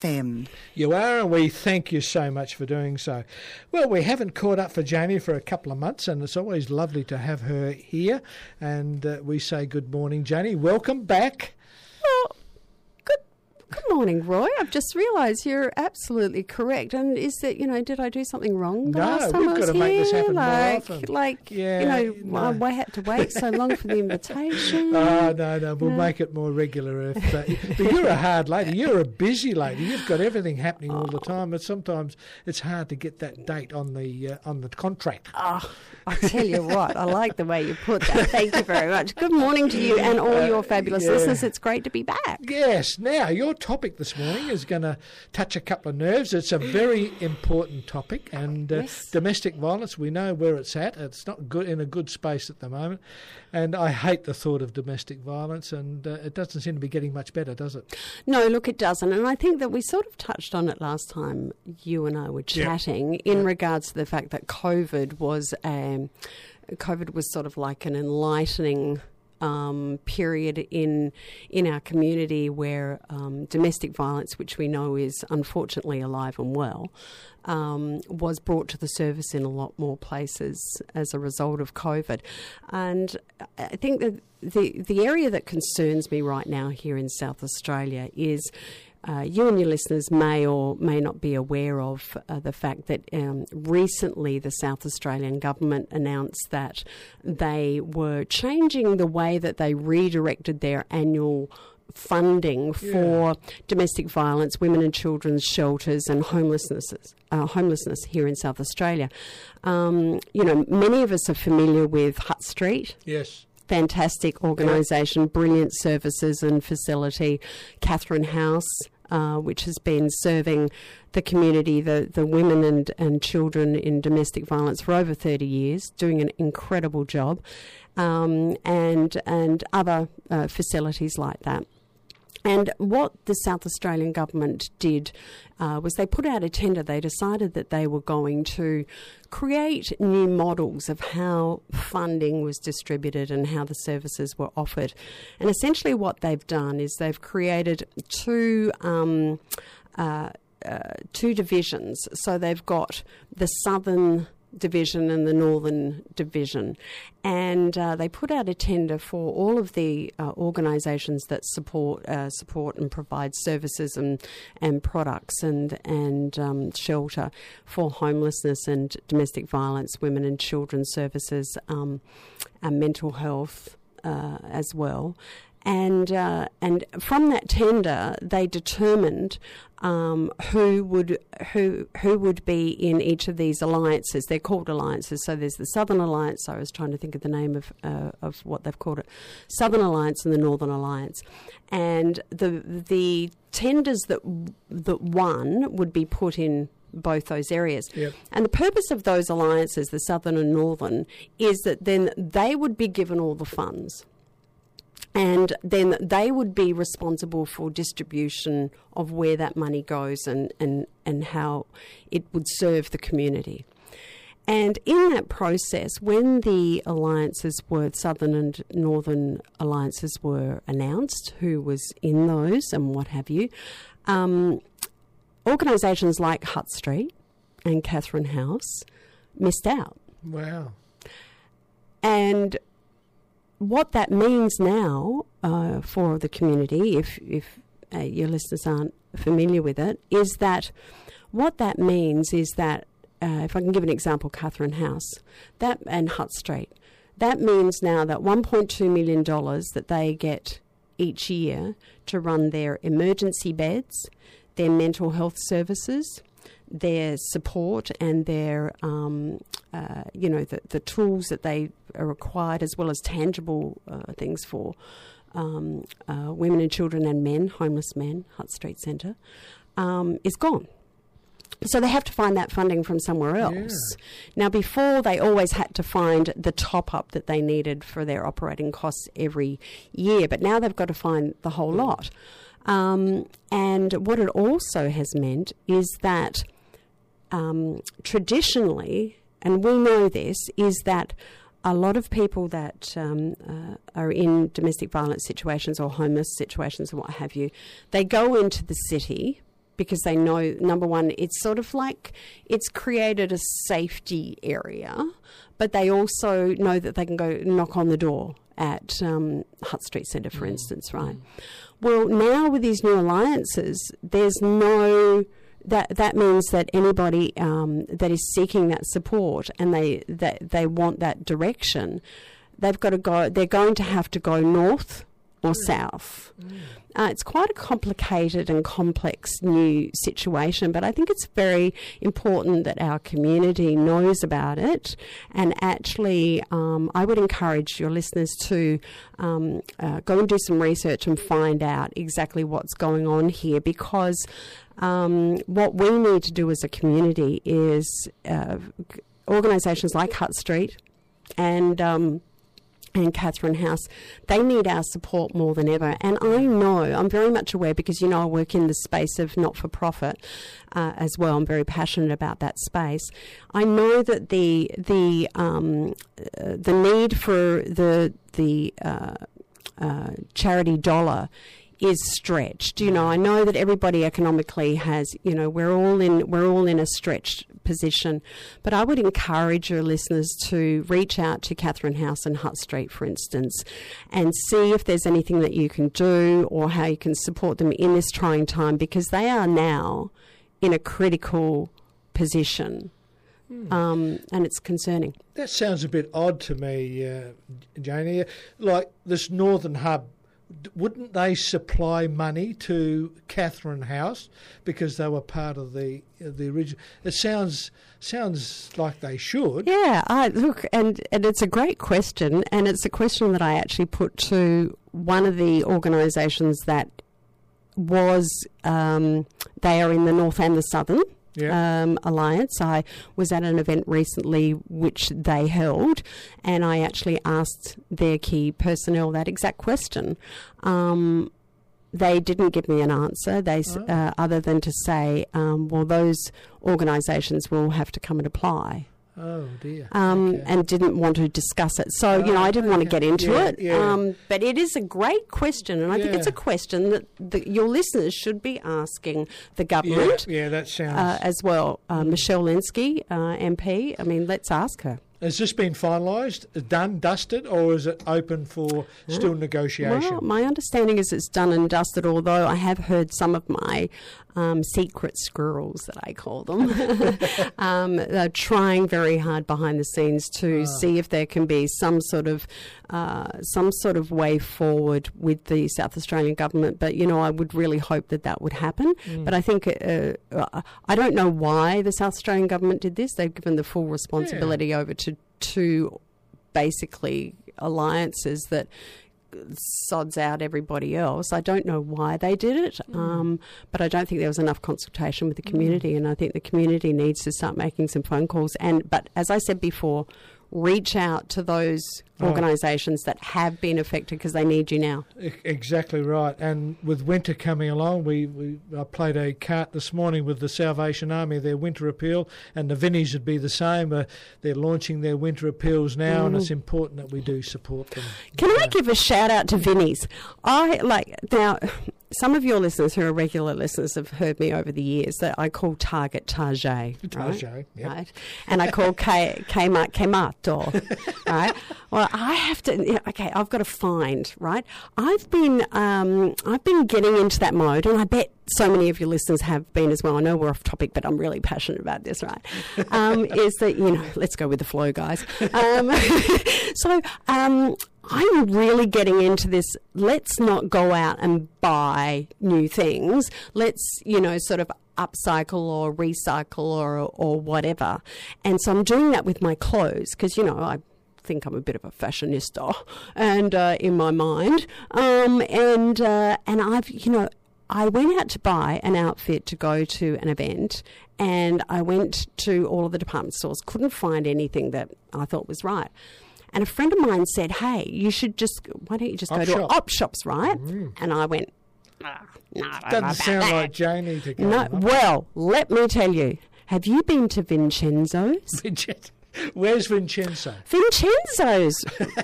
FM. You are, and we thank you so much for doing so. Well, we haven't caught up for Janie for a couple of months, and it's always lovely to have her here. And uh, we say good morning, Janie. Welcome back. Good morning, Roy. I've just realised you're absolutely correct. And is that you know, did I do something wrong the No, last time we've I was got to make here? this happen more like, often. like Yeah, you know, no. I had to wait so long for the invitation. Oh, no, no, we'll No. make it more regular. If, uh, but you're a hard lady. You're a busy lady. You've got everything happening all the time, but sometimes it's hard to get that date on the uh, on the contract. Oh, I tell you what, I like the way you put that. Thank you very much. Good morning to you and all your fabulous Uh, yeah. listeners. It's great to be back. Yes. Now, your topic this morning is going to touch a couple of nerves. It's a very important topic, and uh, Yes. domestic violence. We know where it's at. It's not good in a good space at the moment, and I hate the thought of domestic violence. And uh, it doesn't seem to be getting much better, does it? No, look, it doesn't. And I think that we sort of touched on it last time you and I were Yeah. chatting in regards to the fact that COVID was um, COVID was sort of like an enlightening um, period in in our community where um, domestic violence, which we know is unfortunately alive and well, um, was brought to the surface in a lot more places as a result of COVID. And I think that the the area that concerns me right now here in South Australia is. Uh, you and your listeners may or may not be aware of uh, the fact that um, recently the South Australian government announced that they were changing the way that they redirected their annual funding for domestic violence, women and children's shelters, and homelessness. Uh, homelessness here in South Australia. Um, you know, many of us are familiar with Hutt Street Yes. Fantastic organisation, brilliant services and facility. Catherine House, uh, which has been serving the community, the, the women and, and children in domestic violence for over 30 years, doing an incredible job, um, and, and other uh, facilities like that. And what the South Australian government did uh, was they put out a tender. They decided that they were going to create new models of how funding was distributed and how the services were offered. And essentially, what they've done is they've created two. Um, uh, uh, two divisions. So they've got the southern division and the northern division, and uh, they put out a tender for all of the uh, organisations that support uh, support and provide services and and products and and um, shelter for homelessness and domestic violence, women and children services, um, and mental health uh, as well. And uh, and from that tender, they determined um, who would who who would be in each of these alliances. They're called alliances. So there's the Southern Alliance. I was trying to think of the name of uh, of what they've called it, Southern Alliance and the Northern Alliance. And the the tenders that that won would be put in both those areas. Yep. And the purpose of those alliances, the Southern and Northern, is that then they would be given all the funds and then they would be responsible for distribution of where that money goes and, and, and how it would serve the community. And in that process, when the alliances were, Southern and Northern alliances were announced, who was in those and what have you, um, organisations like Hutt Street and Catherine House missed out. Wow. And what that means now uh, for the community, if, if uh, your listeners aren't familiar with it, is that what that means is that, uh, if I can give an example, Catherine House that and Hutt Street, that means now that $1.2 million that they get each year to run their emergency beds, their mental health services, their support and their, um, uh, you know, the, the tools that they are required, as well as tangible uh, things for um, uh, women and children and men, homeless men, Hutt Street Centre, um, is gone. So they have to find that funding from somewhere else. Now, before they always had to find the top up that they needed for their operating costs every year, but now they've got to find the whole lot. Um, and what it also has meant is that um, traditionally, and we know this, is that a lot of people that um, uh, are in domestic violence situations or homeless situations and what have you, they go into the city because they know number one, it's sort of like it's created a safety area, but they also know that they can go knock on the door at um, Hutt Street Centre, for instance, right? Well, now with these new alliances, there's no that that means that anybody um, that is seeking that support and they that they want that direction, they've got to go. They're going to have to go north or south. Uh, it's quite a complicated and complex new situation, but I think it's very important that our community knows about it. And actually, um, I would encourage your listeners to um, uh, go and do some research and find out exactly what's going on here because um, what we need to do as a community is uh, organisations like Hutt Street and um, and Catherine House, they need our support more than ever. And I know, I'm very much aware because, you know, I work in the space of not for profit uh, as well. I'm very passionate about that space. I know that the, the, um, uh, the need for the, the uh, uh charity dollar is stretched. You know, I know that everybody economically has, you know, we're all in we're all in a stretched position, but I would encourage your listeners to reach out to Catherine House and Hutt Street, for instance, and see if there's anything that you can do or how you can support them in this trying time because they are now in a critical position. Hmm. Um, and it's concerning. That sounds a bit odd to me, uh, Janie. Like this Northern Hub wouldn't they supply money to Catherine House because they were part of the the original? It sounds sounds like they should. Yeah, I look, and and it's a great question, and it's a question that I actually put to one of the organisations that was um, they are in the north and the southern yeah. um, Alliance. I was at an event recently which they held, and I actually asked their key personnel that exact question. Um, they didn't give me an answer. They, uh, other than to say, um, well, those organisations will have to come and apply. Oh dear. Um, okay. And didn't want to discuss it. So, oh, you know, I didn't okay. want to get into yeah, it. Yeah. Um, but it is a great question. And I yeah. think it's a question that the, your listeners should be asking the government. Yeah, that sounds. Uh, as well. Uh, Michelle Lensink, uh, MP. I mean, let's ask her. Has this been finalised, done, dusted, or is it open for still negotiation? Well, my understanding is it's done and dusted, although I have heard some of my um, secret squirrels, that I call them, um, are trying very hard behind the scenes to ah. see if there can be some sort of uh, some sort of way forward with the South Australian government. But you know, I would really hope that that would happen. Mm. But I think uh, I don't know why the South Australian government did this. They've given the full responsibility yeah. over to two basically alliances that sods out everybody else. I don't know why they did it, mm. um, but I don't think there was enough consultation with the community, mm. and I think the community needs to start making some phone calls. And but as I said before, reach out to those organisations that have been affected because they need you now. Exactly right. And with winter coming along, we, we I played a cart this morning with the Salvation Army, their winter appeal, and the Vinnies would be the same. Uh, they're launching their winter appeals now, mm. and it's important that we do support them. Can I give a shout out to Vinnies? I like now some of your listeners who are regular listeners have heard me over the years that I call Target Target, right? yep. right? And I call K Kmart Kmato, right? Well, I have to. Okay, I've got to find right. I've been um, I've been getting into that mode, and I bet so many of your listeners have been as well. I know we're off topic, but I'm really passionate about this, right? Um, is that you know? Let's go with the flow, guys. Um, so. I'm really getting into this. Let's not go out and buy new things. Let's, you know, sort of upcycle or recycle or, or whatever. And so I'm doing that with my clothes because, you know, I think I'm a bit of a fashionista and uh, in my mind. Um, and, uh, and I've, you know, I went out to buy an outfit to go to an event and I went to all of the department stores, couldn't find anything that I thought was right. And a friend of mine said, "Hey, you should just why don't you just op go shop. to op shops, right?" Mm. And I went, oh, "No, doesn't sound that. like Janie to go." No, well, let me tell you. Have you been to Vincenzo's? Vincenzo. Where's Vincenzo? Vincenzo's,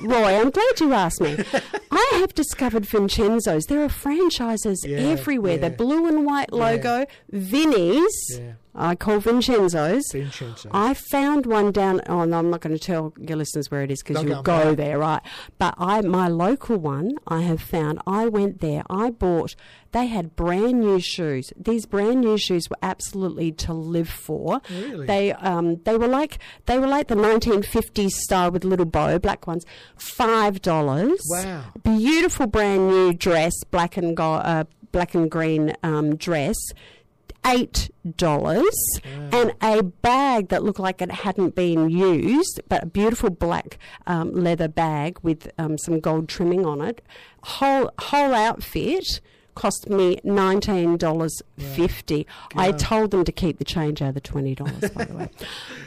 Roy. I'm glad you asked me. I have discovered Vincenzo's. There are franchises Yeah, everywhere. yeah. The blue and white logo, Vinny's. Yeah. I call Vincenzo's. Vincenzo. I found one down. Oh, no, I'm not going to tell your listeners where it is because you'll go back. there, right? But I, my local one, I have found. I went there. I bought. They had brand new shoes. These brand new shoes were absolutely to live for. Really? They um they were like they were like the 1950s style with little bow, black ones. Five dollars. Wow. Beautiful brand new dress, black and go, uh, black and green um, dress eight dollars and a bag that looked like it hadn't been used but a beautiful black um, leather bag with um, some gold trimming on it whole whole outfit cost me nineteen dollars fifty. I told them to keep the change out of the twenty dollars, by the way.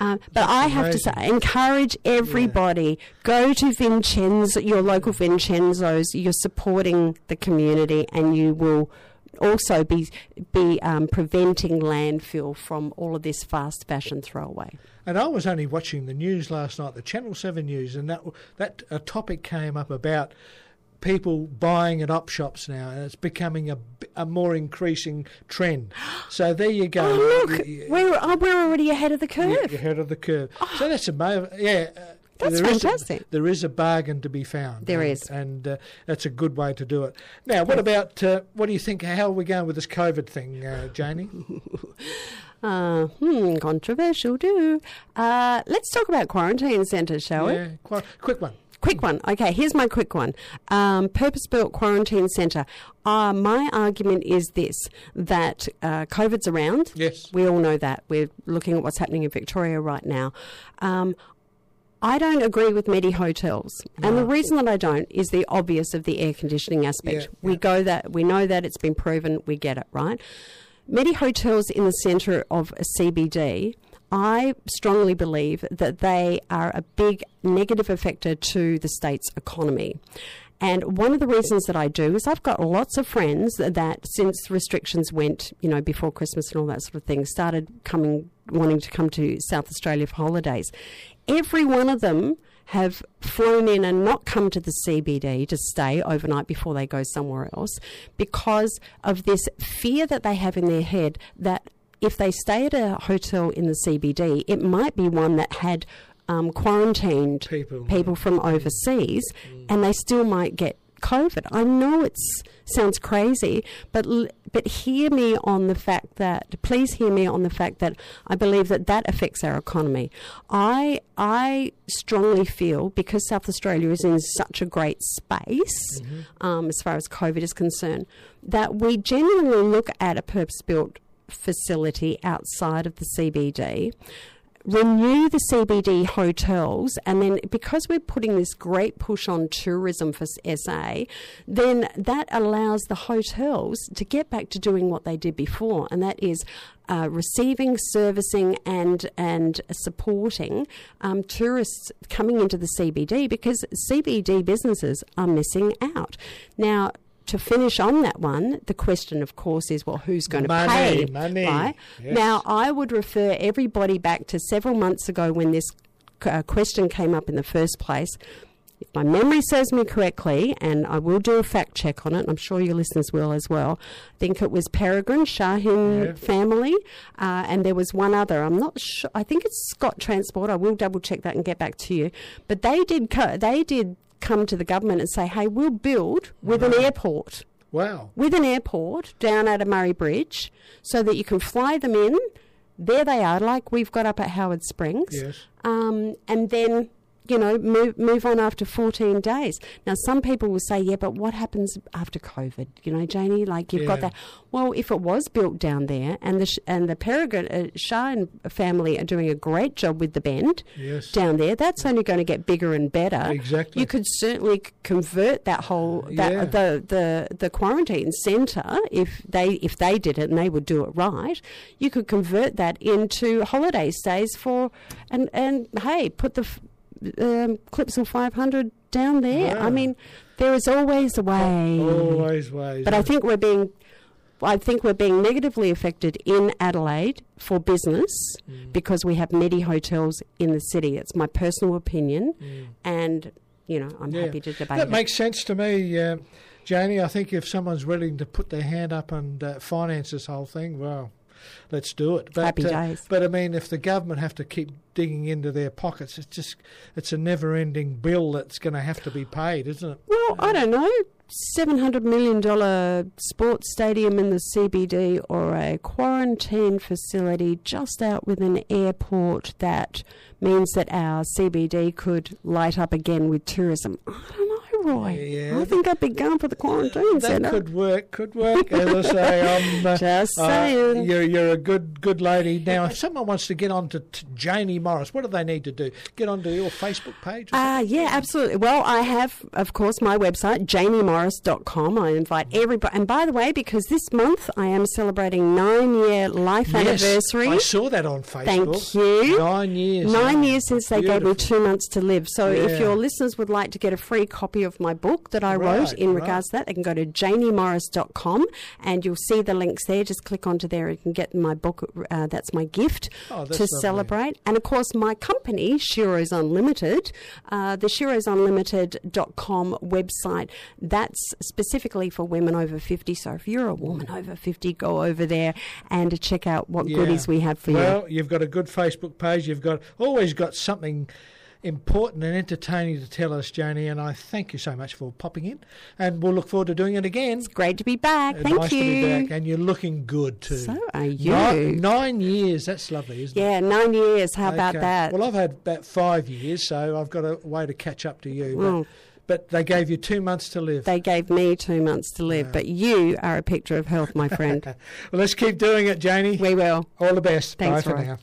Um, but I have to say, encourage everybody go to Vincenzo, your local Vincenzo's. You're supporting the community, and you will also be be um, preventing landfill from all of this fast fashion throwaway. And I was only watching the news last night, the Channel Seven news, and that that a topic came up about people buying at op shops now, and it's becoming a, a more increasing trend. So there you go. Oh, look, You- you- we're oh, we're already ahead of the you're curve. ahead of the curve. So that's amazing. Yeah. That's there is a- fantastic. there is a bargain to be found. There and, is. and uh, that's a good way to do it. Now, what about uh, what do you think? How are we going with this COVID thing, uh, Janie? Uh, hmm, controversial too. Uh, let's talk about quarantine centres, shall we? yeah, quite, quick one. Quick one. Okay, here's my quick one. Um, Purpose built quarantine centre. Uh, my argument is this that uh, COVID's around. Yes. We all know that. We're looking at what's happening in Victoria right now. Um, I don't agree with many hotels, and the reason that I don't is the obvious of the air conditioning aspect. Yeah, we yeah. go that we know that it's been proven. We get it right. Many hotels in the centre of a CBD, I strongly believe that they are a big negative effector to the state's economy. And one of the reasons that I do is I've got lots of friends that, since restrictions went, you know, before Christmas and all that sort of thing, started coming, wanting to come to South Australia for holidays. Every one of them have flown in and not come to the CBD to stay overnight before they go somewhere else because of this fear that they have in their head that if they stay at a hotel in the CBD, it might be one that had um, quarantined People. people from overseas, and they still might get COVID. I know it sounds crazy, but but hear me on the fact that please hear me on the fact that I believe that that affects our economy. I I strongly feel because South Australia is in such a great space um, as far as COVID is concerned that we genuinely look at a purpose built facility outside of the CBD renew the CBD hotels, and then because we're putting this great push on tourism for SA, then that allows the hotels to get back to doing what they did before, and that is. Uh, receiving, servicing, and and supporting um, tourists coming into the CBD because CBD businesses are missing out. Now, to finish on that one, the question, of course, is well, who's going to pay? money, Right yes. now, I would refer everybody back to several months ago when this uh, question came up in the first place. If my memory serves me correctly, and I will do a fact check on it, and I'm sure your listeners will as well. I think it was Peregrine Shahin Yeah. family, uh, and there was one other. I'm not sure. I think it's Scott Transport. I will double check that and get back to you. But they did. Co- they did come to the government and say, "Hey, we'll build with an airport." Wow. with an airport down at a Murray Bridge so that you can fly them in. There they are, like we've got up at Howard Springs. Yes. Um, and then, you know, move, move on after 14 days. Now, some people will say, yeah, but what happens after COVID? You know, Janie, like you've got that. Well, if it was built down there and the, and the Peregrine uh, and family are doing a great job with the bend Yes. down there, that's only going to get bigger and better. Exactly. You could certainly convert that whole that Yeah. the the the quarantine centre if they if they did it and they would do it right. You could convert that into holiday stays for and and hey, put the um, Clipsal 500 down there. I mean, there is always a way. Always ways. But I think we're being I think we're being negatively affected in Adelaide for business Mm. because we have many hotels in the city. It's my personal opinion, Mm. and you know I'm Yeah. happy to debate That it. makes sense to me, uh, Janie. I think if someone's willing to put their hand up and uh, finance this whole thing, well, let's do it. But, Happy uh. But I mean, if the government have to keep digging into their pockets, it's just it's a never-ending bill that's going to have to be paid, isn't it? Well, I don't know. Seven hundred million dollar sports stadium in the CBD or a quarantine facility just out with an airport that means that our CBD could light up again with tourism. I Yeah. I think I'd be going for the quarantine That centre. could work. Could work. As I say, I'm. Uh, Just uh, saying. you're you're a good good lady. Now, if someone wants to get on to, to Janie Morris, what do they need to do? Get onto your Facebook page. Ah, yeah, absolutely. Well, I have, of course, my website, janiemorris.com. I invite everybody. And by the way, because this month I am celebrating nine year life? Yes, anniversary. I saw that on Facebook. Thank you. Nine years. Nine Oh, years since they gave me two months to live. So Yeah. if your listeners would like to get a free copy of my book that I Right, wrote in right. regards to that, they can go to janiemorris.com and you'll see the links there. Just click onto there. You can get my book. Uh, that's my gift Oh, that's to lovely. celebrate. And of course, my company, Shiro's Unlimited, uh, the shirosunlimited.com website, that's specifically for women over 50. So if you're a woman over 50, go over there and check out what Yeah. goodies we have for you. Well, you've got a good Facebook page. You've got always got something important and entertaining to tell us, Janie. And I thank you so much for popping in. And we'll look forward to doing it again. It's Great to be back. Uh, Thank nice you. to be back. And you're looking good too. So are you. Nine, nine years. That's lovely, isn't it? Yeah, nine years. How about that? Well, I've had about five years, so I've got a way to catch up to you. But, Mm. but they gave you two months to live. they gave me two months to live, but you are a picture of health, my friend. well, let's keep doing it, Janie. we will. All the best. Thanks, Bye for Roy. now.